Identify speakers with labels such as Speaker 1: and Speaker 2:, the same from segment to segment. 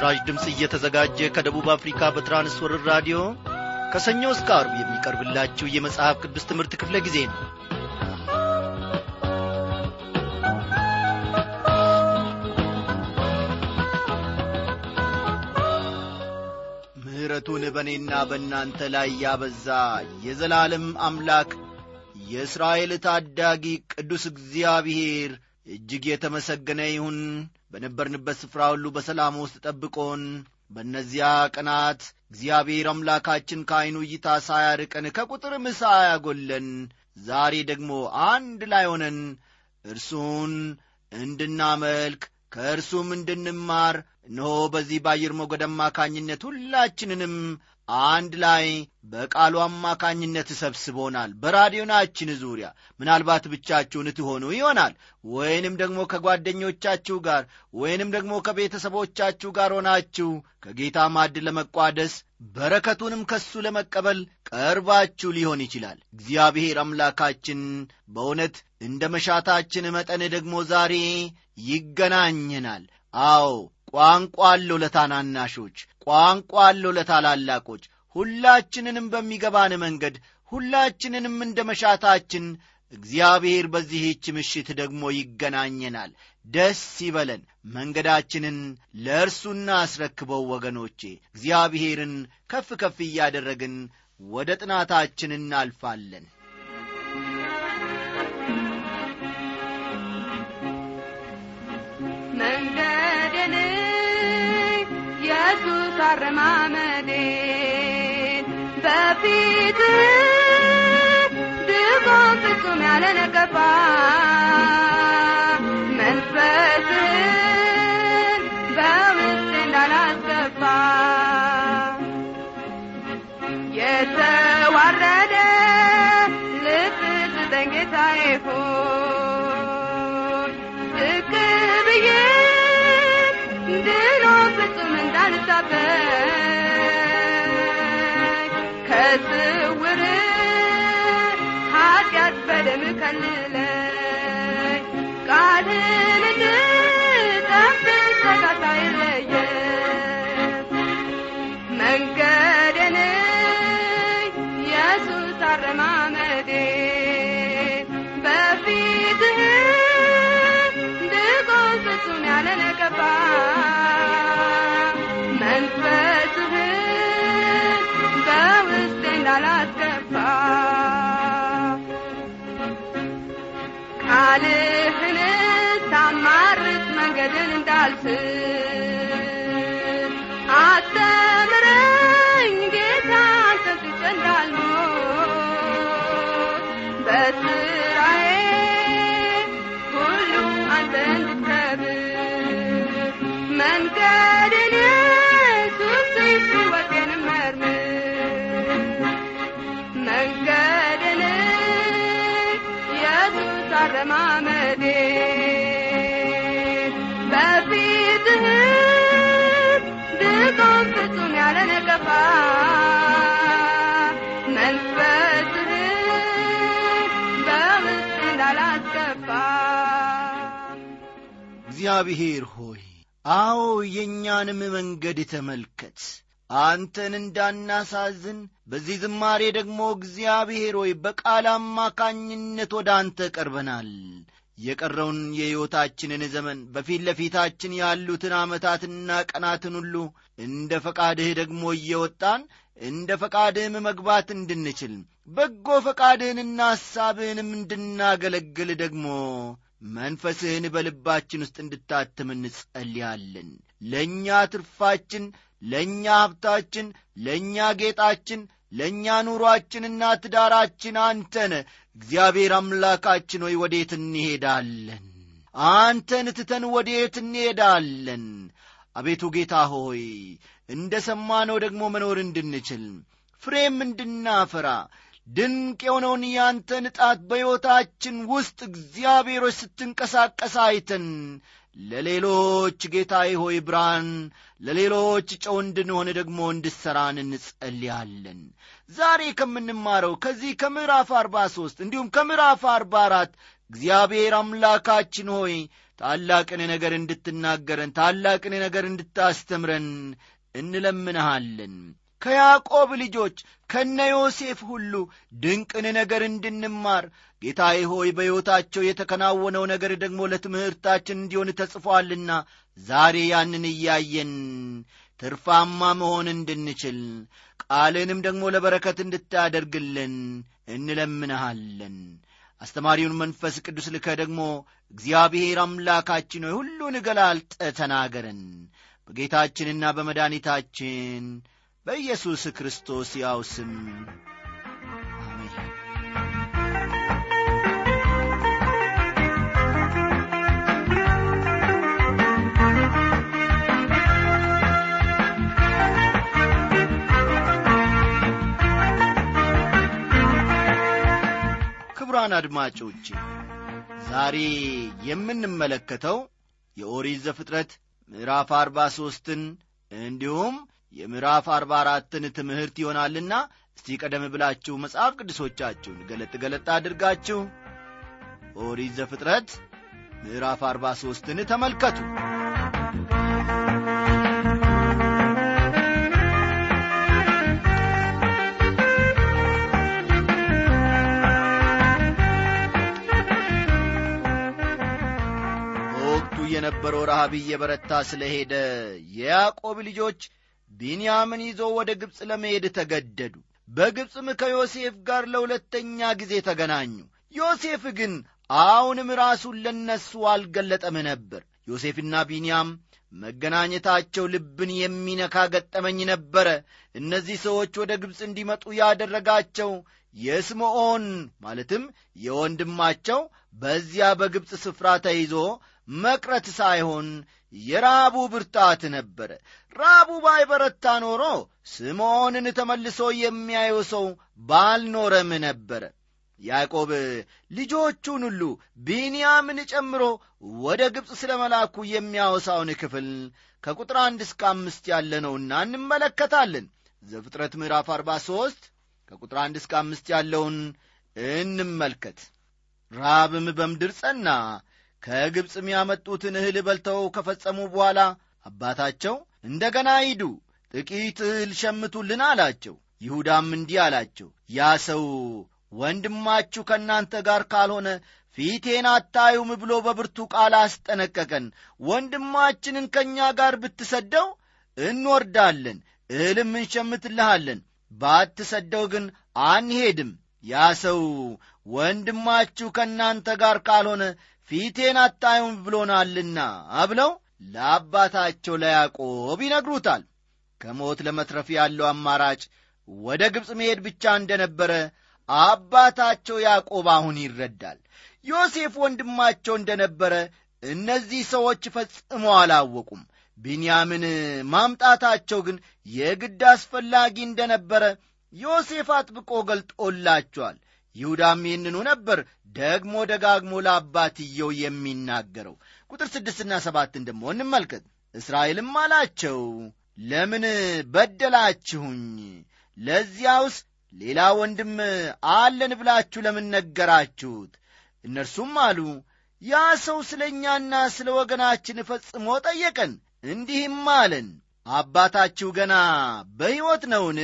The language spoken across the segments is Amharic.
Speaker 1: ይህ ምስራች ድምፅ እየተዘጋጀ ከደቡብ አፍሪካ በትራንስወርር ራዲዮ ከሰኞ እስከ አርብ የሚቀርብላችሁ የመጽሐፍ ቅዱስ ትምህርት ክፍለ ጊዜ ነው። ምሕረቱን በእኔና በእናንተ ላይ ያበዛ የዘላለም አምላክ የእስራኤል ታዳጊ ቅዱስ እግዚአብሔር እጅግ የተመሰገነ ይሁን በነበርንበት ስፍራ ሁሉ በሰላም ውስጥ ጠብቆን በእነዚያ ቀናት እግዚአብሔር አምላካችን ከዐይኑ እይታ ሳያርቀን ከቁጥርም ሳያጐለን ዛሬ ደግሞ አንድ ላይ ሆነን እርሱን እንድናመልክ ከእርሱም እንድንማር እነሆ በዚህ በአየር ሞገድ አማካኝነት ሁላችንንም አንድ ላይ በቃሉ አማካኝነት ሰብስቦናል በራዲዮናችን ዙሪያ ምናልባት ብቻችሁን ትሆኑ ይሆናል። ወይንም ደግሞ ከጓደኞቻችሁ ጋር ወይንም ደግሞ ከቤተሰቦቻችሁ ጋር ሆናችሁ ከጌታ ማድ ለመቋደስ በረከቱንም ከሱ ለመቀበል ቀርባችሁ ሊሆን ይችላል። እግዚአብሔር አምላካችን በእውነት እንደ መሻታችን መጠን ደግሞ ዛሬ ይገናኘናል። አዎ ቋንቋ አለው ለታናናሾች ቋንቋ አለው ለታላላቆች ሁላችንንም በሚገባን መንገድ ሁላችንንም እንደ መሻታችን እግዚአብሔር በዚህች ምሽት ደግሞ ይገናኘናል። ደስ ይበለን። መንገዳችንን ለእርሱ እናስረክበው ወገኖቼ እግዚአብሔርን ከፍ ከፍ እያደረግን ወደ ጥናታችን እናልፋለን
Speaker 2: አረማመዴን በፊት ድጎም ፍጹም ያለ ነቀፋ እንዳልሳበቅ ከስውር ኃጢአት በደም ከልለኝ ቃልን እንድጠብቅ ተጋታ የለየም ቃልህን ሳማርጥ መንገድን እንዳልስት እንዳላስገባ።
Speaker 1: እግዚአብሔር ሆይ አዎ የእኛንም መንገድ ተመልከት። አንተን እንዳናሳዝን በዚህ ዝማሬ ደግሞ እግዚአብሔር ሆይ በቃል አማካኝነት ወደ አንተ ቀርበናል የቀረውን የሕይወታችንን ዘመን በፊት ለፊታችን ያሉትን ዓመታትና ቀናትን ሁሉ እንደ ፈቃድህ ደግሞ እየወጣን እንደ ፈቃድህም መግባት እንድንችል በጎ ፈቃድህንና ሐሳብህንም እንድናገለግል ደግሞ መንፈስህን በልባችን ውስጥ እንድታትም እንጸልያለን። ለእኛ ትርፋችን ለእኛ ሀብታችን ለእኛ ጌጣችን ለእኛ ኑሮአችንና ትዳራችን አንተነ እግዚአብሔር አምላካችን ሆይ ወዴት እንሄዳለን? አንተን ትተን ወዴት እንሄዳለን? አቤቱ ጌታ ሆይ እንደ ሰማነው ደግሞ መኖር እንድንችል ፍሬም እንድናፈራ ድንቅ የሆነውን ያንተን ጣት በሕይወታችን ውስጥ እግዚአብሔሮች ስትንቀሳቀስ አይተን ለሌሎች ጌታዬ ሆይ ብርሃን ለሌሎች ጨው እንድንሆን ደግሞ እንድሠራን እንጸልያለን። ዛሬ ከምንማረው ከዚህ ከምዕራፍ አርባ ሦስት እንዲሁም ከምዕራፍ አርባ አራት እግዚአብሔር አምላካችን ሆይ ታላቅን ነገር እንድትናገረን ታላቅን ነገር እንድታስተምረን እንለምንሃለን። ከያዕቆብ ልጆች ከነ ዮሴፍ ሁሉ ድንቅን ነገር እንድንማር ጌታዬ ሆይ በሕይወታቸው የተከናወነው ነገር ደግሞ ለትምህርታችን እንዲሆን ተጽፏልና ዛሬ ያንን እያየን ትርፋማ መሆን እንድንችል ቃልንም ደግሞ ለበረከት እንድታደርግልን እንለምንሃለን። አስተማሪውን መንፈስ ቅዱስ ልከ ደግሞ እግዚአብሔር አምላካችን ሆይ ሁሉን ገላልጠ ተናገረን። በጌታችንና በመድኃኒታችን በኢየሱስ ክርስቶስ ያው ስም ክቡራን አድማጮቼ ዛሬ የምንመለከተው የኦሪት ዘፍጥረት ምዕራፍ አርባ ሦስትን እንዲሁም የምዕራፍ አርባ አራትን ትምህርት ይሆናልና እስቲ ቀደም ብላችሁ መጽሐፍ ቅዱሶቻችሁን ገለጥ ገለጥ አድርጋችሁ ኦሪት ዘፍጥረት ምዕራፍ አርባ ሦስትን ተመልከቱ የነበረው ረሃብ እየበረታ ስለ ሄደ የያዕቆብ ልጆች ቢንያምን ይዞ ወደ ግብፅ ለመሄድ ተገደዱ። በግብፅም ከዮሴፍ ጋር ለሁለተኛ ጊዜ ተገናኙ። ዮሴፍ ግን አሁንም ራሱን ለነሱ አልገለጠም ነበር። ዮሴፍና ቢንያም መገናኘታቸው ልብን የሚነካ ገጠመኝ ነበረ። እነዚህ ሰዎች ወደ ግብፅ እንዲመጡ ያደረጋቸው የስምዖን ማለትም የወንድማቸው በዚያ በግብፅ ስፍራ ተይዞ መቅረት ሳይሆን የራቡ ብርታት ነበረ ራቡ ባይበረታ ኖሮ ስምዖንን ተመልሶ የሚያየው ሰው ባልኖረም ነበረ ያዕቆብ ልጆቹን ሁሉ ቢንያምን ጨምሮ ወደ ግብፅ ስለ መላኩ የሚያወሳውን ክፍል ከቁጥር አንድ እስከ አምስት ያለነውና እንመለከታለን። ዘፍጥረት ምዕራፍ አርባ ሦስት ከቁጥር አንድ እስከ አምስት ያለውን እንመልከት። ራብም በምድር ጸና ከግብፅም ያመጡትን እህል በልተው ከፈጸሙ በኋላ አባታቸው እንደ ገና ሂዱ ጥቂት እህል ሸምቱልን አላቸው። ይሁዳም እንዲህ አላቸው ያ ሰው ወንድማችሁ ከእናንተ ጋር ካልሆነ ፊቴን አታዩም ብሎ በብርቱ ቃል አስጠነቀቀን። ወንድማችንን ከእኛ ጋር ብትሰደው እንወርዳለን እህልም እንሸምትልሃለን ባትሰደው ግን አንሄድም። ያ ሰው ወንድማችሁ ከእናንተ ጋር ካልሆነ ፊቴን አታዩም ብሎናልና ብለው ለአባታቸው ለያዕቆብ ይነግሩታል። ከሞት ለመትረፍ ያለው አማራጭ ወደ ግብፅ መሄድ ብቻ እንደነበረ አባታቸው ያዕቆብ አሁን ይረዳል። ዮሴፍ ወንድማቸው እንደነበረ እነዚህ ሰዎች ፈጽሞ አላወቁም። ቢንያምን ማምጣታቸው ግን የግድ አስፈላጊ እንደነበረ ዮሴፍ አጥብቆ ገልጦላቸዋል ይሁዳም ይህንኑ ነበር ደግሞ ደጋግሞ ለአባትየው የሚናገረው። ቁጥር ስድስትና ሰባትን ደሞ እንመልከት። እስራኤልም አላቸው ለምን በደላችሁኝ? ለዚያውስ ሌላ ወንድም አለን ብላችሁ ለምን ነገራችሁት? እነርሱም አሉ ያ ሰው ስለ እኛና ስለ ወገናችን ፈጽሞ ጠየቀን እንዲህም አለን አባታችሁ ገና በሕይወት ነውን?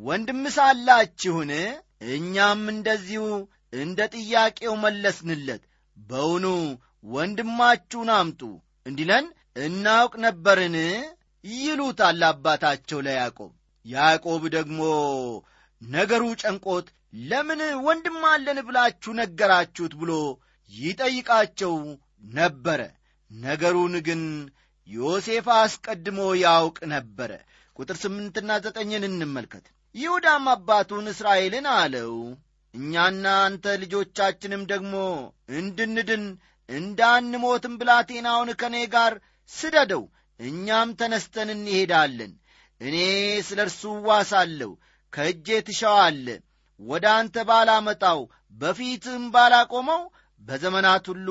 Speaker 1: ወንድም ሳላችሁን እኛም እንደዚሁ እንደ ጥያቄው መለስንለት። በውኑ ወንድማችሁን አምጡ እንዲለን እናውቅ ነበርን? ይሉታል አባታቸው ለያዕቆብ። ያዕቆብ ደግሞ ነገሩ ጨንቆት ለምን ወንድም አለን ብላችሁ ነገራችሁት ብሎ ይጠይቃቸው ነበረ። ነገሩን ግን ዮሴፍ አስቀድሞ ያውቅ ነበረ። ቁጥር ስምንትና ዘጠኝን እንመልከት ይሁዳም አባቱን እስራኤልን አለው። እኛና አንተ ልጆቻችንም ደግሞ እንድንድን እንዳንሞትም ብላቴናውን ከእኔ ጋር ስደደው እኛም ተነስተን እንሄዳለን። እኔ ስለ እርሱ ዋሳለሁ ከእጄ ትሻዋለ። ወደ አንተ ባላመጣው በፊትም ባላቆመው በዘመናት ሁሉ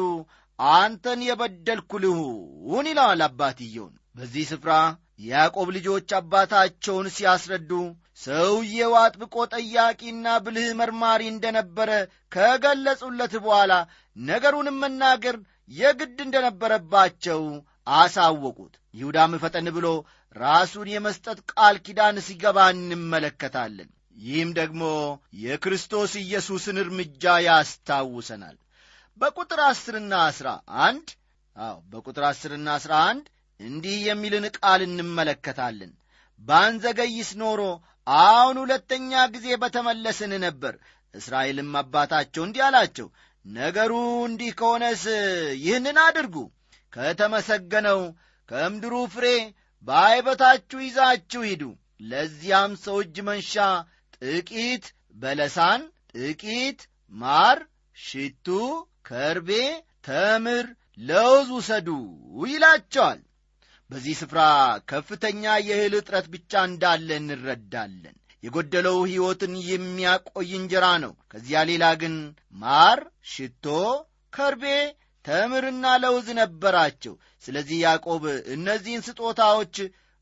Speaker 1: አንተን የበደልኩ ልሁን ይለዋል አባትየውን። በዚህ ስፍራ የያዕቆብ ልጆች አባታቸውን ሲያስረዱ ሰውዬው አጥብቆ ጠያቂና ብልህ መርማሪ እንደነበረ ከገለጹለት በኋላ ነገሩንም መናገር የግድ እንደነበረባቸው አሳወቁት። ይሁዳም ፈጠን ብሎ ራሱን የመስጠት ቃል ኪዳን ሲገባ እንመለከታለን። ይህም ደግሞ የክርስቶስ ኢየሱስን እርምጃ ያስታውሰናል። በቁጥር ዐሥርና ዐሥራ አንድ አዎ በቁጥር ዐሥርና ዐሥራ አንድ እንዲህ የሚልን ቃል እንመለከታለን። ባንዘገይስ ኖሮ አሁን ሁለተኛ ጊዜ በተመለስን ነበር። እስራኤልም አባታቸው እንዲህ አላቸው፣ ነገሩ እንዲህ ከሆነስ ይህንን አድርጉ፣ ከተመሰገነው ከምድሩ ፍሬ በዓይበታችሁ ይዛችሁ ሂዱ። ለዚያም ሰው እጅ መንሻ ጥቂት በለሳን፣ ጥቂት ማር፣ ሽቱ፣ ከርቤ፣ ተምር፣ ለውዝ ውሰዱ ይላቸዋል። በዚህ ስፍራ ከፍተኛ የእህል እጥረት ብቻ እንዳለ እንረዳለን። የጎደለው ሕይወትን የሚያቆይ እንጀራ ነው። ከዚያ ሌላ ግን ማር፣ ሽቶ፣ ከርቤ፣ ተምርና ለውዝ ነበራቸው። ስለዚህ ያዕቆብ እነዚህን ስጦታዎች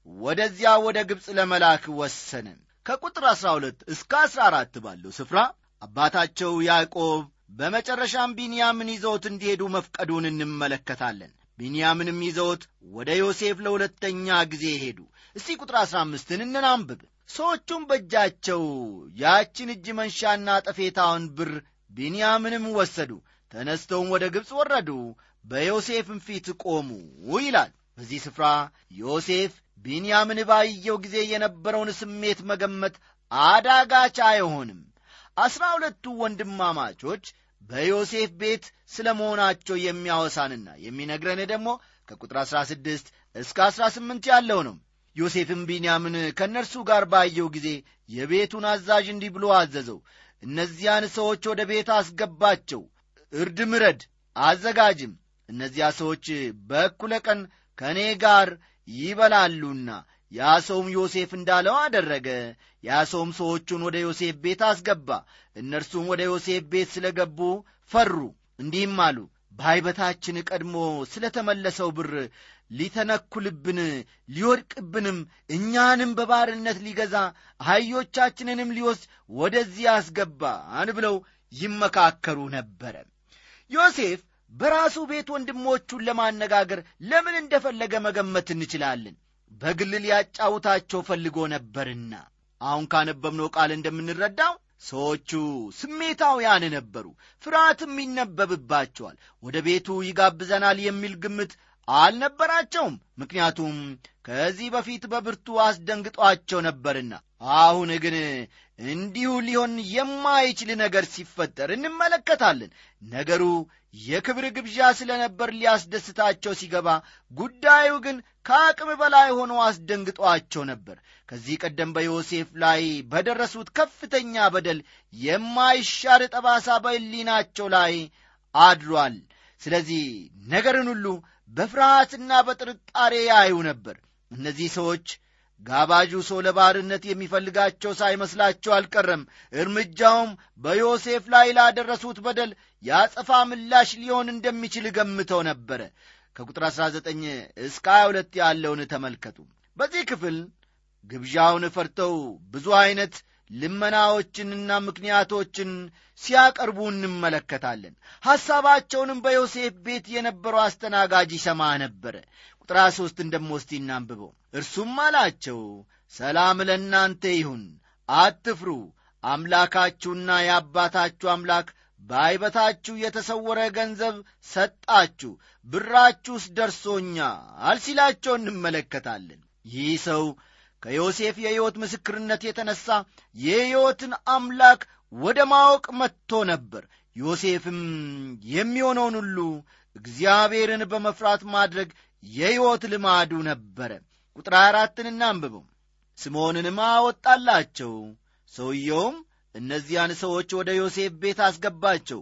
Speaker 1: ወደዚያ ወደ ግብፅ ለመላክ ወሰነ። ከቁጥር 12 እስከ 14 ባለው ስፍራ አባታቸው ያዕቆብ በመጨረሻም ቢንያምን ይዘውት እንዲሄዱ መፍቀዱን እንመለከታለን። ቢንያምንም ይዘውት ወደ ዮሴፍ ለሁለተኛ ጊዜ ሄዱ። እስቲ ቁጥር 15ን እንናንብብ። ሰዎቹም በእጃቸው ያችን እጅ መንሻና ጠፌታውን ብር ቢንያምንም ወሰዱ። ተነስተውም ወደ ግብፅ ወረዱ፣ በዮሴፍም ፊት ቆሙ ይላል። በዚህ ስፍራ ዮሴፍ ቢንያምን ባየው ጊዜ የነበረውን ስሜት መገመት አዳጋች አይሆንም። አስራ ሁለቱ ወንድማማቾች በዮሴፍ ቤት ስለ መሆናቸው የሚያወሳንና የሚነግረን ደግሞ ከቁጥር 16 እስከ 18 ያለው ነው። ዮሴፍም ቢንያምን ከእነርሱ ጋር ባየው ጊዜ የቤቱን አዛዥ እንዲህ ብሎ አዘዘው፣ እነዚያን ሰዎች ወደ ቤት አስገባቸው፣ እርድ ምረድ፣ አዘጋጅም። እነዚያ ሰዎች በእኩለ ቀን ከእኔ ጋር ይበላሉና። ያ ሰውም ዮሴፍ እንዳለው አደረገ። ያ ሰውም ሰዎቹን ወደ ዮሴፍ ቤት አስገባ። እነርሱም ወደ ዮሴፍ ቤት ስለ ገቡ ፈሩ፣ እንዲህም አሉ በዓይበታችን ቀድሞ ስለ ተመለሰው ብር ሊተነኩልብን ሊወድቅብንም እኛንም በባርነት ሊገዛ አህዮቻችንንም ሊወስድ ወደዚህ አስገባን ብለው ይመካከሩ ነበረ። ዮሴፍ በራሱ ቤት ወንድሞቹን ለማነጋገር ለምን እንደፈለገ መገመት እንችላለን። በግል ሊያጫውታቸው ፈልጎ ነበርና። አሁን ካነበብነው ቃል እንደምንረዳው ሰዎቹ ስሜታውያን ነበሩ፣ ፍርሃትም ይነበብባቸዋል። ወደ ቤቱ ይጋብዘናል የሚል ግምት አልነበራቸውም። ምክንያቱም ከዚህ በፊት በብርቱ አስደንግጧቸው ነበርና። አሁን ግን እንዲሁ ሊሆን የማይችል ነገር ሲፈጠር እንመለከታለን። ነገሩ የክብር ግብዣ ስለ ነበር ሊያስደስታቸው ሲገባ፣ ጉዳዩ ግን ከአቅም በላይ ሆኖ አስደንግጧቸው ነበር። ከዚህ ቀደም በዮሴፍ ላይ በደረሱት ከፍተኛ በደል የማይሻር ጠባሳ በሕሊናቸው ላይ አድሯል። ስለዚህ ነገርን ሁሉ በፍርሃትና በጥርጣሬ ያዩ ነበር። እነዚህ ሰዎች ጋባዡ ሰው ለባርነት የሚፈልጋቸው ሳይመስላቸው አልቀረም። እርምጃውም በዮሴፍ ላይ ላደረሱት በደል ያጸፋ ምላሽ ሊሆን እንደሚችል ገምተው ነበረ። ከቁጥር 19 እስከ 22 ያለውን ተመልከቱ። በዚህ ክፍል ግብዣውን ፈርተው ብዙ ዐይነት ልመናዎችንና ምክንያቶችን ሲያቀርቡ እንመለከታለን። ሐሳባቸውንም በዮሴፍ ቤት የነበረው አስተናጋጅ ይሰማ ነበረ። ቁጥር ሦስት እንደሞ እስቲ እናንብበው። እርሱም አላቸው፣ ሰላም ለእናንተ ይሁን፣ አትፍሩ። አምላካችሁና የአባታችሁ አምላክ በዓይበታችሁ የተሰወረ ገንዘብ ሰጣችሁ፣ ብራችሁስ ደርሶኛል ሲላቸው እንመለከታለን። ይህ ሰው ከዮሴፍ የሕይወት ምስክርነት የተነሣ የሕይወትን አምላክ ወደ ማወቅ መጥቶ ነበር። ዮሴፍም የሚሆነውን ሁሉ እግዚአብሔርን በመፍራት ማድረግ የሕይወት ልማዱ ነበረ። ቁጥር አራትን እናንብበው። ስምዖንንም አወጣላቸው። ሰውየውም እነዚያን ሰዎች ወደ ዮሴፍ ቤት አስገባቸው፣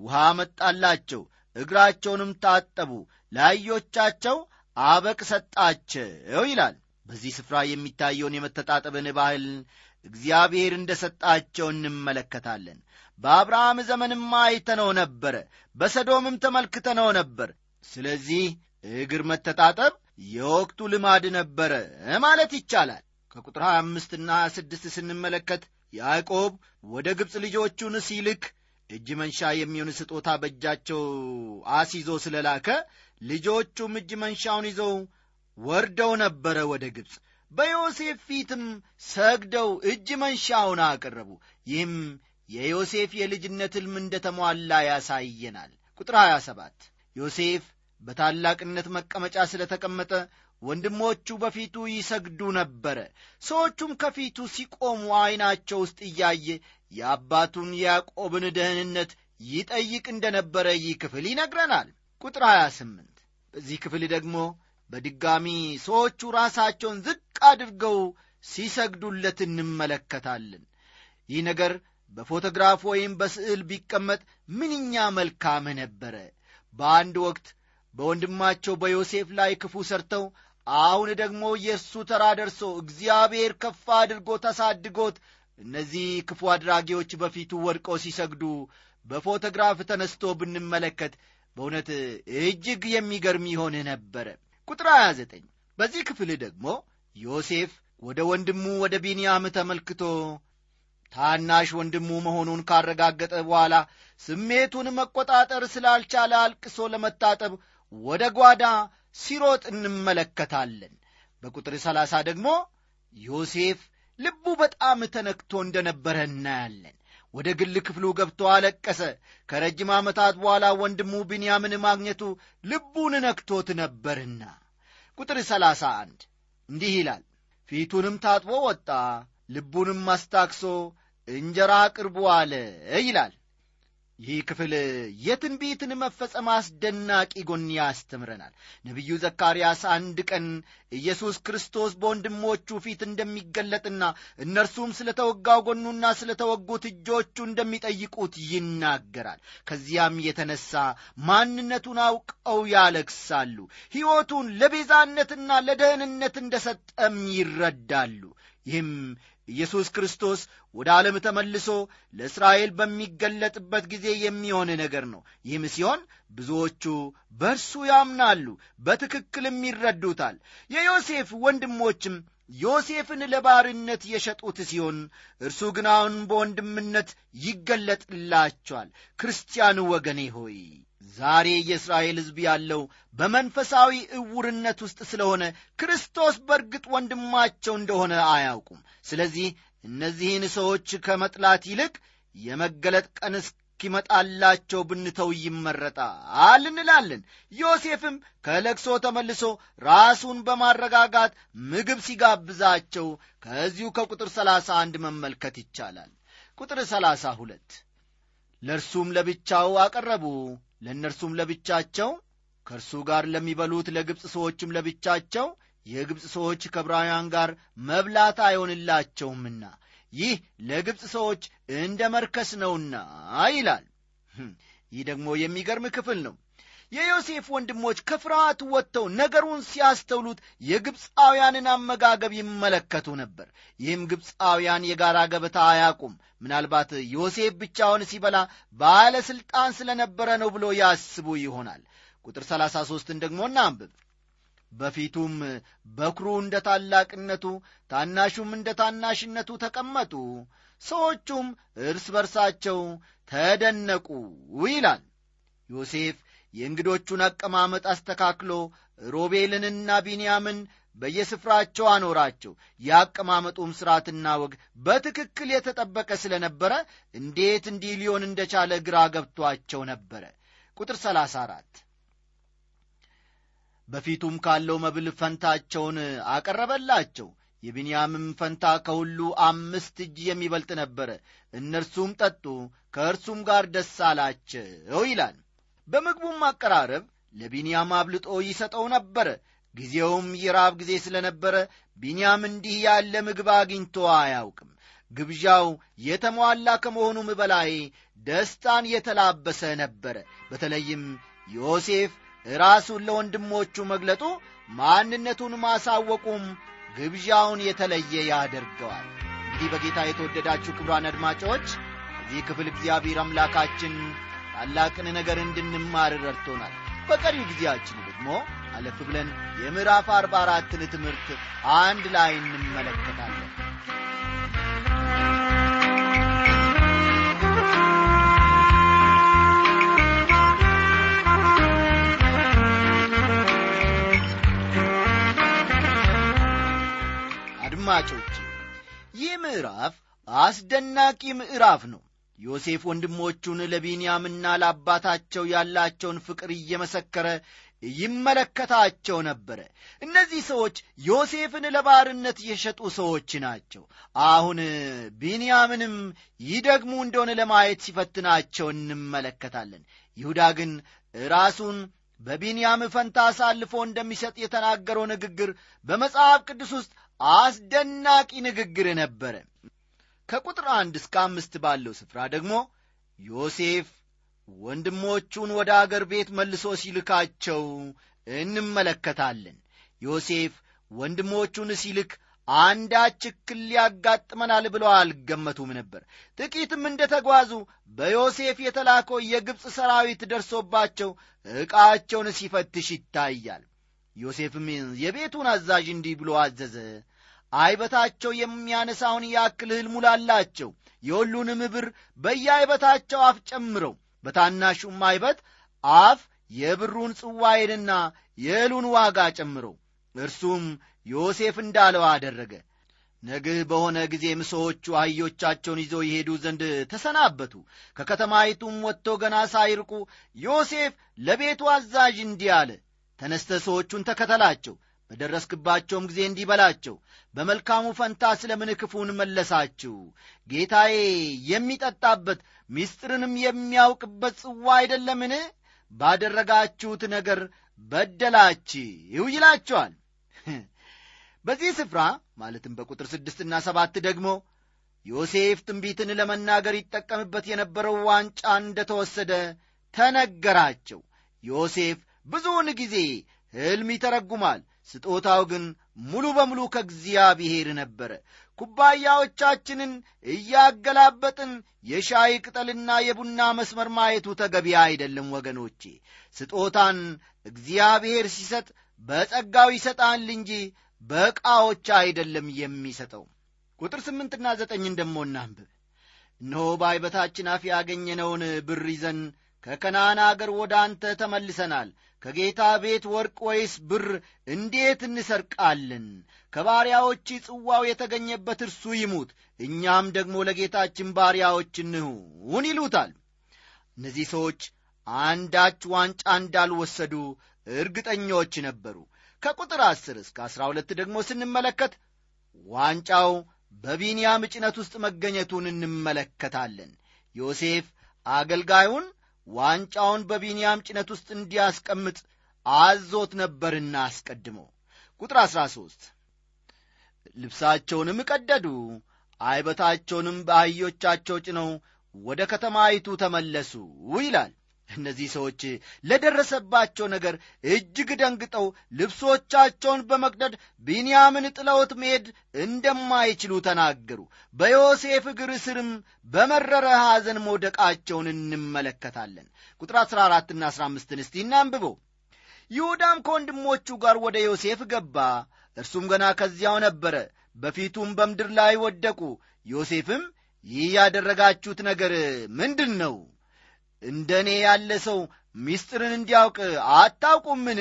Speaker 1: ውሃ መጣላቸው፣ እግራቸውንም ታጠቡ፣ ለአህዮቻቸው አበቅ ሰጣቸው ይላል። በዚህ ስፍራ የሚታየውን የመተጣጠብን ባህል እግዚአብሔር እንደ ሰጣቸው እንመለከታለን። በአብርሃም ዘመንም አይተነው ነበረ፣ በሰዶምም ተመልክተነው ነበር። ስለዚህ እግር መተጣጠብ የወቅቱ ልማድ ነበረ ማለት ይቻላል። ከቁጥር 25ና 26 ስንመለከት ያዕቆብ ወደ ግብፅ ልጆቹን ሲልክ እጅ መንሻ የሚሆን ስጦታ በእጃቸው አስይዞ ስለላከ ልጆቹም እጅ መንሻውን ይዘው ወርደው ነበረ ወደ ግብፅ በዮሴፍ ፊትም ሰግደው እጅ መንሻውን አቀረቡ። ይህም የዮሴፍ የልጅነት ሕልም እንደ ተሟላ ያሳየናል። ቁጥር 27 ዮሴፍ በታላቅነት መቀመጫ ስለ ተቀመጠ ወንድሞቹ በፊቱ ይሰግዱ ነበረ። ሰዎቹም ከፊቱ ሲቆሙ ዐይናቸው ውስጥ እያየ የአባቱን የያዕቆብን ደህንነት ይጠይቅ እንደ ነበረ ይህ ክፍል ይነግረናል። ቁጥር 28 በዚህ ክፍል ደግሞ በድጋሚ ሰዎቹ ራሳቸውን ዝቅ አድርገው ሲሰግዱለት እንመለከታለን። ይህ ነገር በፎቶግራፍ ወይም በስዕል ቢቀመጥ ምንኛ መልካም ነበረ። በአንድ ወቅት በወንድማቸው በዮሴፍ ላይ ክፉ ሰርተው አሁን ደግሞ የእርሱ ተራ ደርሶ እግዚአብሔር ከፍ አድርጎ ተሳድጎት እነዚህ ክፉ አድራጊዎች በፊቱ ወድቀው ሲሰግዱ በፎቶግራፍ ተነስቶ ብንመለከት በእውነት እጅግ የሚገርም ይሆን ነበረ። ቁጥር 29 በዚህ ክፍል ደግሞ ዮሴፍ ወደ ወንድሙ ወደ ቢንያም ተመልክቶ ታናሽ ወንድሙ መሆኑን ካረጋገጠ በኋላ ስሜቱን መቆጣጠር ስላልቻለ አልቅሶ ለመታጠብ ወደ ጓዳ ሲሮጥ እንመለከታለን። በቁጥር ሰላሳ ደግሞ ዮሴፍ ልቡ በጣም ተነክቶ እንደነበረ እናያለን። ወደ ግል ክፍሉ ገብቶ አለቀሰ። ከረጅም ዓመታት በኋላ ወንድሙ ቢንያምን ማግኘቱ ልቡን ነክቶት ነበርና። ቁጥር ሰላሳ አንድ እንዲህ ይላል። ፊቱንም ታጥቦ ወጣ ልቡንም አስታክሶ እንጀራ አቅርቡ አለ ይላል ይህ ክፍል የትንቢትን መፈጸም አስደናቂ ጎን ያስተምረናል። ነቢዩ ዘካርያስ አንድ ቀን ኢየሱስ ክርስቶስ በወንድሞቹ ፊት እንደሚገለጥና እነርሱም ስለ ተወጋው ጎኑና ስለ ተወጉት እጆቹ እንደሚጠይቁት ይናገራል። ከዚያም የተነሳ ማንነቱን አውቀው ያለቅሳሉ። ሕይወቱን ለቤዛነትና ለደህንነት እንደ ሰጠም ይረዳሉ። ይህም ኢየሱስ ክርስቶስ ወደ ዓለም ተመልሶ ለእስራኤል በሚገለጥበት ጊዜ የሚሆን ነገር ነው። ይህም ሲሆን ብዙዎቹ በእርሱ ያምናሉ በትክክልም ይረዱታል። የዮሴፍ ወንድሞችም ዮሴፍን ለባርነት የሸጡት ሲሆን እርሱ ግን አሁን በወንድምነት ይገለጥላቸዋል። ክርስቲያኑ ወገኔ ሆይ ዛሬ የእስራኤል ሕዝብ ያለው በመንፈሳዊ እውርነት ውስጥ ስለሆነ ክርስቶስ በርግጥ ወንድማቸው እንደሆነ አያውቁም። ስለዚህ እነዚህን ሰዎች ከመጥላት ይልቅ የመገለጥ ቀን እስኪመጣላቸው ብንተው ይመረጣል እንላለን። ዮሴፍም ከለቅሶ ተመልሶ ራሱን በማረጋጋት ምግብ ሲጋብዛቸው ከዚሁ ከቁጥር ሰላሳ አንድ መመልከት ይቻላል። ቁጥር ሰላሳ ሁለት ለእርሱም ለብቻው አቀረቡ። ለእነርሱም ለብቻቸው ከእርሱ ጋር ለሚበሉት ለግብፅ ሰዎችም ለብቻቸው የግብፅ ሰዎች ከብራውያን ጋር መብላት አይሆንላቸውምና ይህ ለግብፅ ሰዎች እንደ መርከስ ነውና ይላል። ይህ ደግሞ የሚገርም ክፍል ነው። የዮሴፍ ወንድሞች ከፍርሃት ወጥተው ነገሩን ሲያስተውሉት የግብፃውያንን አመጋገብ ይመለከቱ ነበር። ይህም ግብፃውያን የጋራ ገበታ አያቁም ምናልባት ዮሴፍ ብቻውን ሲበላ ባለሥልጣን ስለነበረ ነው ብሎ ያስቡ ይሆናል። ቁጥር 33ን ደግሞ እናንብብ በፊቱም በኩሩ እንደ ታላቅነቱ ታናሹም እንደ ታናሽነቱ ተቀመጡ። ሰዎቹም እርስ በርሳቸው ተደነቁ ይላል። ዮሴፍ የእንግዶቹን አቀማመጥ አስተካክሎ ሮቤልንና ቢንያምን በየስፍራቸው አኖራቸው። የአቀማመጡም ሥርዓትና ወግ በትክክል የተጠበቀ ስለ ነበረ እንዴት እንዲህ ሊሆን እንደቻለ ግራ ገብቷቸው ነበረ። ቁጥር 34 በፊቱም ካለው መብል ፈንታቸውን አቀረበላቸው። የቢንያምም ፈንታ ከሁሉ አምስት እጅ የሚበልጥ ነበረ። እነርሱም ጠጡ ከእርሱም ጋር ደስ አላቸው ይላል። በምግቡም አቀራረብ ለቢንያም አብልጦ ይሰጠው ነበረ። ጊዜውም የራብ ጊዜ ስለ ነበረ ቢንያም እንዲህ ያለ ምግብ አግኝቶ አያውቅም። ግብዣው የተሟላ ከመሆኑም በላይ ደስታን የተላበሰ ነበረ። በተለይም ዮሴፍ ራሱን ለወንድሞቹ መግለጡ ማንነቱን ማሳወቁም ግብዣውን የተለየ ያደርገዋል። እንግዲህ በጌታ የተወደዳችሁ ክብሯን አድማጮች እዚህ ክፍል እግዚአብሔር አምላካችን ታላቅን ነገር እንድንማር ረድቶናል። በቀሪው ጊዜያችን ደግሞ አለፍ ብለን የምዕራፍ አርባ አራትን ትምህርት አንድ ላይ እንመለከታለን አድማጮች ይህ ምዕራፍ አስደናቂ ምዕራፍ ነው። ዮሴፍ ወንድሞቹን ለቢንያምና ለአባታቸው ያላቸውን ፍቅር እየመሰከረ ይመለከታቸው ነበረ። እነዚህ ሰዎች ዮሴፍን ለባርነት የሸጡ ሰዎች ናቸው። አሁን ቢንያምንም ይደግሙ እንደሆነ ለማየት ሲፈትናቸው እንመለከታለን። ይሁዳ ግን ራሱን በቢንያም ፈንታ አሳልፎ እንደሚሰጥ የተናገረው ንግግር በመጽሐፍ ቅዱስ ውስጥ አስደናቂ ንግግር ነበረ። ከቁጥር አንድ እስከ አምስት ባለው ስፍራ ደግሞ ዮሴፍ ወንድሞቹን ወደ አገር ቤት መልሶ ሲልካቸው እንመለከታለን። ዮሴፍ ወንድሞቹን ሲልክ አንዳች እክል ሊያጋጥመናል ብለው አልገመቱም ነበር። ጥቂትም እንደ ተጓዙ በዮሴፍ የተላከው የግብፅ ሰራዊት ደርሶባቸው ዕቃቸውን ሲፈትሽ ይታያል ዮሴፍም የቤቱን አዛዥ እንዲህ ብሎ አዘዘ። አይበታቸው የሚያነሳውን ያክል እህል ሙላላቸው የሁሉንም ብር በየአይበታቸው አፍ ጨምረው በታናሹም አይበት አፍ የብሩን ጽዋይንና የእህሉን ዋጋ ጨምረው። እርሱም ዮሴፍ እንዳለው አደረገ። ነግህ በሆነ ጊዜም ሰዎቹ አህዮቻቸውን ይዘው ይሄዱ ዘንድ ተሰናበቱ። ከከተማይቱም ወጥቶ ገና ሳይርቁ ዮሴፍ ለቤቱ አዛዥ እንዲህ አለ ተነስተ ሰዎቹን ተከተላቸው በደረስክባቸውም ጊዜ እንዲህ በላቸው በመልካሙ ፈንታ ስለ ምን ክፉን መለሳችሁ? ጌታዬ የሚጠጣበት ምስጢርንም የሚያውቅበት ጽዋ አይደለምን? ባደረጋችሁት ነገር በደላችሁ ይላቸዋል። በዚህ ስፍራ ማለትም በቁጥር ስድስትና ሰባት ደግሞ ዮሴፍ ትንቢትን ለመናገር ይጠቀምበት የነበረው ዋንጫ እንደተወሰደ ተነገራቸው። ዮሴፍ ብዙውን ጊዜ ሕልም ይተረጉማል። ስጦታው ግን ሙሉ በሙሉ ከእግዚአብሔር ነበረ። ኩባያዎቻችንን እያገላበጥን የሻይ ቅጠልና የቡና መስመር ማየቱ ተገቢ አይደለም ወገኖቼ። ስጦታን እግዚአብሔር ሲሰጥ በጸጋው ይሰጣል እንጂ በዕቃዎች አይደለም የሚሰጠው። ቁጥር ስምንትና ዘጠኝን ደሞ እናንብብ። እነሆ በአይበታችን አፍ ያገኘነውን ብር ይዘን ከከናን አገር ወደ አንተ ተመልሰናል። ከጌታ ቤት ወርቅ ወይስ ብር እንዴት እንሰርቃለን? ከባሪያዎች ጽዋው የተገኘበት እርሱ ይሙት እኛም ደግሞ ለጌታችን ባሪያዎች እንሁን ይሉታል። እነዚህ ሰዎች አንዳች ዋንጫ እንዳልወሰዱ እርግጠኞች ነበሩ። ከቁጥር አስር እስከ አሥራ ሁለት ደግሞ ስንመለከት ዋንጫው በቢንያም ጭነት ውስጥ መገኘቱን እንመለከታለን። ዮሴፍ አገልጋዩን ዋንጫውን በቢንያም ጭነት ውስጥ እንዲያስቀምጥ አዞት ነበርና አስቀድሞ። ቁጥር አሥራ ሦስት ልብሳቸውንም ቀደዱ አይበታቸውንም በአህዮቻቸው ጭነው ወደ ከተማይቱ ተመለሱ ይላል እነዚህ ሰዎች ለደረሰባቸው ነገር እጅግ ደንግጠው ልብሶቻቸውን በመቅደድ ቢንያምን ጥለውት መሄድ እንደማይችሉ ተናገሩ። በዮሴፍ እግር ስርም በመረረ ሐዘን መውደቃቸውን እንመለከታለን። ቁጥር 14ና 15 እስቲ እናንብበው። ይሁዳም ከወንድሞቹ ጋር ወደ ዮሴፍ ገባ። እርሱም ገና ከዚያው ነበረ። በፊቱም በምድር ላይ ወደቁ። ዮሴፍም ይህ ያደረጋችሁት ነገር ምንድን ነው እንደ እኔ ያለ ሰው ምስጢርን እንዲያውቅ አታውቁምን?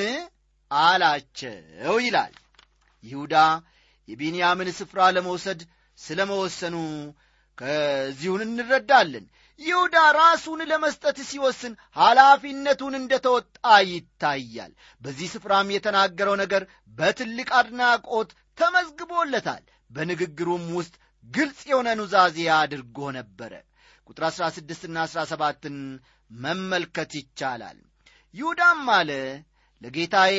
Speaker 1: አላቸው ይላል። ይሁዳ የቢንያምን ስፍራ ለመውሰድ ስለ መወሰኑ ከዚሁን እንረዳለን። ይሁዳ ራሱን ለመስጠት ሲወስን ኃላፊነቱን እንደ ተወጣ ይታያል። በዚህ ስፍራም የተናገረው ነገር በትልቅ አድናቆት ተመዝግቦለታል። በንግግሩም ውስጥ ግልጽ የሆነ ኑዛዜ አድርጎ ነበረ ቁጥር 16 ና 17ን መመልከት ይቻላል። ይሁዳም አለ ለጌታዬ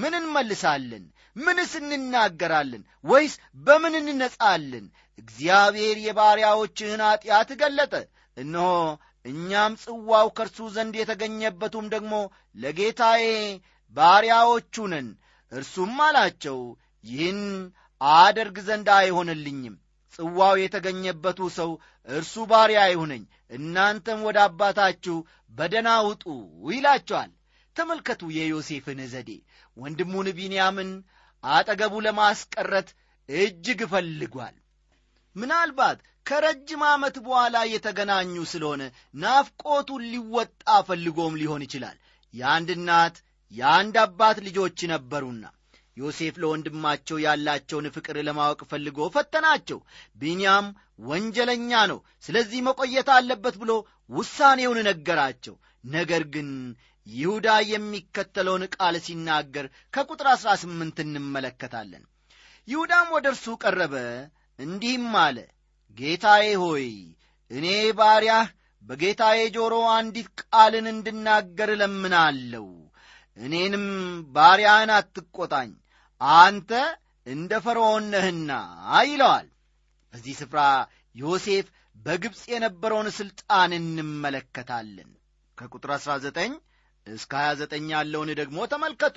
Speaker 1: ምን እንመልሳለን? ምንስ እንናገራለን? ወይስ በምን እንነጻለን? እግዚአብሔር የባሪያዎችህን ኀጢአት ገለጠ። እነሆ እኛም ጽዋው ከእርሱ ዘንድ የተገኘበቱም ደግሞ ለጌታዬ ባሪያዎቹ ነን። እርሱም አላቸው ይህን አደርግ ዘንድ አይሆንልኝም ጽዋው የተገኘበቱ ሰው እርሱ ባሪያ አይሁነኝ እናንተም ወደ አባታችሁ በደና ውጡ ይላቸዋል። ተመልከቱ የዮሴፍን ዘዴ። ወንድሙን ቢንያምን አጠገቡ ለማስቀረት እጅግ ፈልጓል። ምናልባት ከረጅም ዓመት በኋላ የተገናኙ ስለሆነ ናፍቆቱን ሊወጣ ፈልጎም ሊሆን ይችላል። የአንድ እናት የአንድ አባት ልጆች ነበሩና ዮሴፍ ለወንድማቸው ያላቸውን ፍቅር ለማወቅ ፈልጎ ፈተናቸው። ቢንያም ወንጀለኛ ነው ስለዚህ መቆየት አለበት ብሎ ውሳኔውን ነገራቸው። ነገር ግን ይሁዳ የሚከተለውን ቃል ሲናገር ከቁጥር አሥራ ስምንት እንመለከታለን። ይሁዳም ወደ እርሱ ቀረበ እንዲህም አለ ጌታዬ ሆይ እኔ ባሪያህ በጌታዬ ጆሮ አንዲት ቃልን እንድናገር እለምናለሁ እኔንም ባሪያህን አትቆጣኝ አንተ እንደ ፈርዖን ነህና ይለዋል። በዚህ ስፍራ ዮሴፍ በግብፅ የነበረውን ሥልጣን እንመለከታለን። ከቁጥር 19 እስከ 29 ያለውን ደግሞ ተመልከቱ።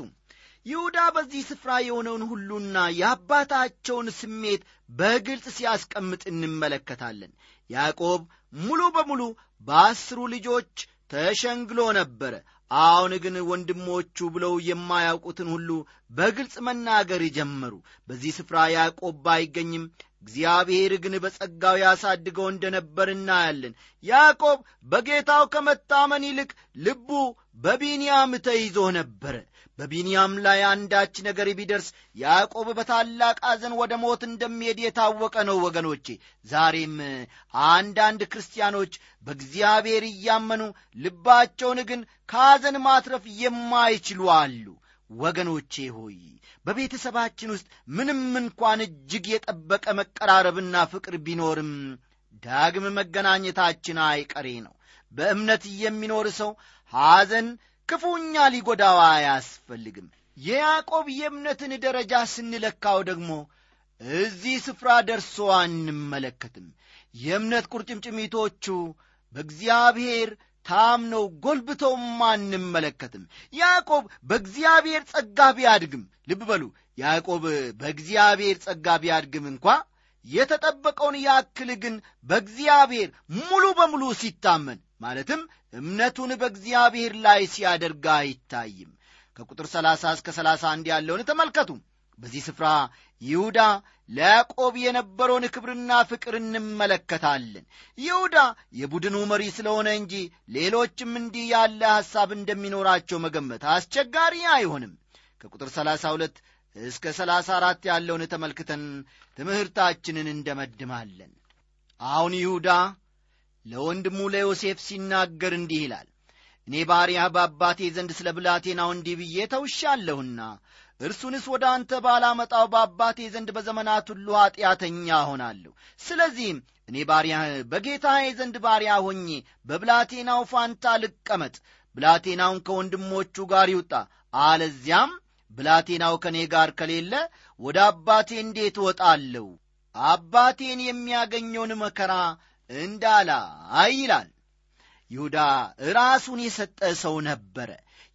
Speaker 1: ይሁዳ በዚህ ስፍራ የሆነውን ሁሉና የአባታቸውን ስሜት በግልጽ ሲያስቀምጥ እንመለከታለን። ያዕቆብ ሙሉ በሙሉ በአስሩ ልጆች ተሸንግሎ ነበረ አሁን ግን ወንድሞቹ ብለው የማያውቁትን ሁሉ በግልጽ መናገር ጀመሩ። በዚህ ስፍራ ያዕቆብ ባይገኝም እግዚአብሔር ግን በጸጋው ያሳድገው እንደ ነበር እናያለን። ያዕቆብ በጌታው ከመታመን ይልቅ ልቡ በቢንያም ተይዞ ነበረ በቢንያም ላይ አንዳች ነገር ቢደርስ ያዕቆብ በታላቅ አዘን ወደ ሞት እንደሚሄድ የታወቀ ነው ወገኖቼ። ዛሬም አንዳንድ ክርስቲያኖች በእግዚአብሔር እያመኑ ልባቸውን ግን ከአዘን ማትረፍ የማይችሉ አሉ። ወገኖቼ ሆይ በቤተሰባችን ውስጥ ምንም እንኳን እጅግ የጠበቀ መቀራረብና ፍቅር ቢኖርም ዳግም መገናኘታችን አይቀሬ ነው። በእምነት የሚኖር ሰው ሐዘን ክፉኛ ሊጎዳው አያስፈልግም። የያዕቆብ የእምነትን ደረጃ ስንለካው ደግሞ እዚህ ስፍራ ደርሶ አንመለከትም። የእምነት ቁርጭምጭሚቶቹ በእግዚአብሔር ታምነው ጎልብተውም አንመለከትም። ያዕቆብ በእግዚአብሔር ጸጋ ቢያድግም ልብ በሉ ያዕቆብ በእግዚአብሔር ጸጋ ቢያድግም እንኳ የተጠበቀውን ያክል ግን በእግዚአብሔር ሙሉ በሙሉ ሲታመን ማለትም እምነቱን በእግዚአብሔር ላይ ሲያደርግ አይታይም። ከቁጥር 30 እስከ 31 ያለውን ተመልከቱ። በዚህ ስፍራ ይሁዳ ለያዕቆብ የነበረውን ክብርና ፍቅር እንመለከታለን። ይሁዳ የቡድኑ መሪ ስለሆነ እንጂ ሌሎችም እንዲህ ያለ ሐሳብ እንደሚኖራቸው መገመት አስቸጋሪ አይሆንም። ከቁጥር 32 እስከ 34 ያለውን ተመልክተን ትምህርታችንን እንደመድማለን። አሁን ይሁዳ ለወንድሙ ለዮሴፍ ሲናገር እንዲህ ይላል እኔ ባሪያህ በአባቴ ዘንድ ስለ ብላቴናው እንዲህ ብዬ ተውሻለሁና እርሱንስ ወደ አንተ ባላመጣው በአባቴ ዘንድ በዘመናት ሁሉ ኀጢአተኛ ሆናለሁ ስለዚህም እኔ ባሪያህ በጌታዬ ዘንድ ባሪያ ሆኜ በብላቴናው ፋንታ ልቀመጥ ብላቴናውን ከወንድሞቹ ጋር ይውጣ አለዚያም ብላቴናው ከእኔ ጋር ከሌለ ወደ አባቴ እንዴት እወጣለሁ? አባቴን የሚያገኘውን መከራ እንዳላ ይላል። ይሁዳ ራሱን የሰጠ ሰው ነበረ።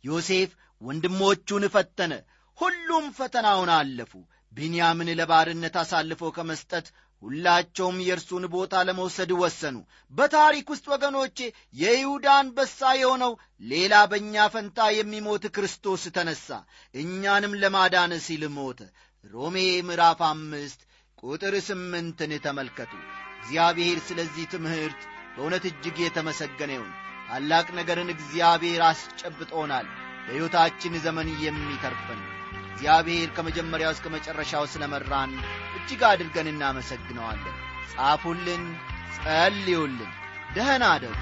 Speaker 1: ዮሴፍ ወንድሞቹን ፈተነ። ሁሉም ፈተናውን አለፉ። ቢንያምን ለባርነት አሳልፎ ከመስጠት ሁላቸውም የእርሱን ቦታ ለመውሰድ ወሰኑ። በታሪክ ውስጥ ወገኖቼ የይሁዳ አንበሳ የሆነው ሌላ በእኛ ፈንታ የሚሞት ክርስቶስ ተነሣ እኛንም ለማዳን ሲል ሞተ። ሮሜ ምዕራፍ አምስት ቁጥር ስምንትን ተመልከቱ እግዚአብሔር ስለዚህ ትምህርት በእውነት እጅግ የተመሰገነ ይሁን። ታላቅ ነገርን እግዚአብሔር አስጨብጦናል። በሕይወታችን ዘመን የሚተርፈን እግዚአብሔር ከመጀመሪያው እስከ መጨረሻው ስለ መራን እጅግ አድርገን እናመሰግነዋለን። ጻፉልን ጸልዩልን። ደህና አደሩ